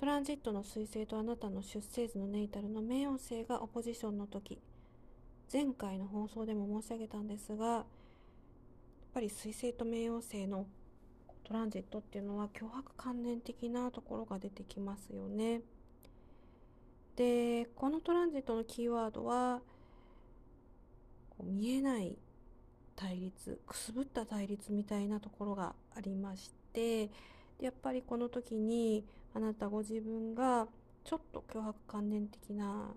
トランジットの彗星とあなたの出生図のネイタルの冥王星がオポジションの時前回の放送でも申し上げたんですがやっぱり彗星と冥王星のトランジットっていうのは脅迫観念的なところが出てきますよね。でこのトランジットのキーワードは見えない対立くすぶった対立みたいなところがありましてやっぱりこの時にあなたご自分がちょっと脅迫観念的な思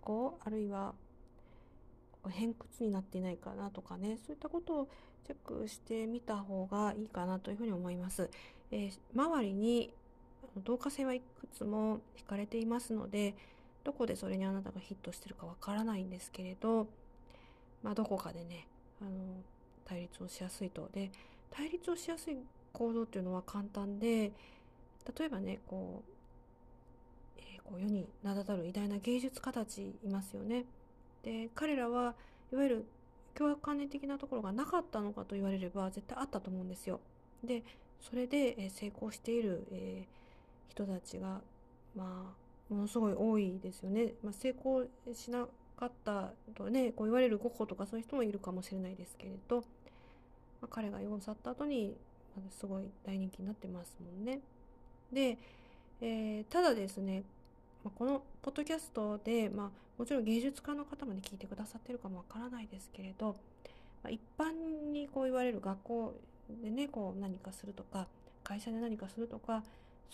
考あるいは偏屈になっていないかなとかねそういったことをチェックしてみた方がいいかなというふうに思います。えー、周りに導火線はいくつも引かれていますのでどこでそれにあなたがヒットしてるかわからないんですけれど、まあ、どこかでねあの対立をしやすいと。で対立をしやすい行動っていうのは簡単で例えばねこう,、えー、こう世に名だたる偉大な芸術家たちいますよね。で彼らはいわゆる凶悪観念的なところがなかったのかと言われれば絶対あったと思うんですよ。でそれで、え成功している、えー、人たちがまあものすごい多いですよね。まあ、成功しなかったとねこう言われるゴッホとかそういう人もいるかもしれないですけれど、まあ、彼が世を去った後にすごい大人気になってますもんね。で、えー、ただですね、まあ、このポッドキャストで、まあ、もちろん芸術家の方まで聞いてくださってるかもわからないですけれど、まあ、一般にこう言われる学校でねこう何かするとか会社で何かするとか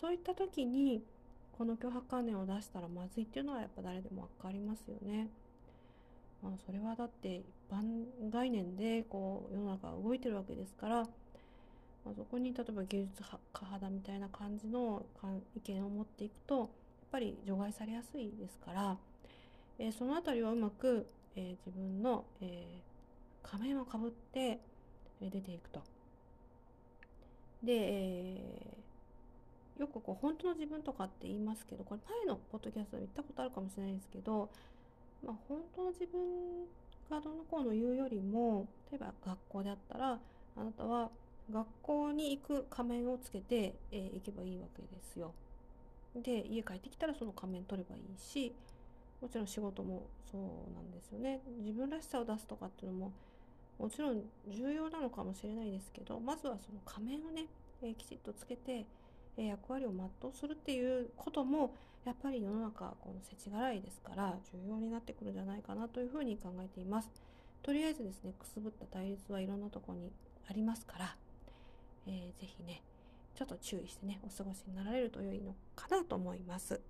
そういった時にこの脅迫観念を出したらまずいっていうのはやっぱ誰でも分かりますよね。まあ、それはだって一般概念でこう世の中が動いてるわけですからまあ、そこに例えば芸術家肌みたいな感じの意見を持っていくとやっぱり除外されやすいですから、えー、その辺りはうまく、えー、自分の、えー、仮面をかぶって、え出ていくと。で、えよくこう本当の自分とかって言いますけどこれ前のポッドキャストで言ったことあるかもしれないですけど、まあ、本当の自分がどの子の言うよりも例えば学校であったらあなたは学校に行く仮面をつけて、えー、行けばいいわけですよ。で家帰ってきたらその仮面取ればいいしもちろん仕事もそうなんですよね自分らしさを出すとかっていうのももちろん重要なのかもしれないですけどまずはその仮面をね、えー、きちっとつけて、えー、役割を全うするっていうこともやっぱり世の中この世知辛いですから重要になってくるんじゃないかなというふうに考えています。とりあえずですねくすぶった対立はいろんなとこにありますからぜひねちょっと注意してねお過ごしになられると良いのかなと思います。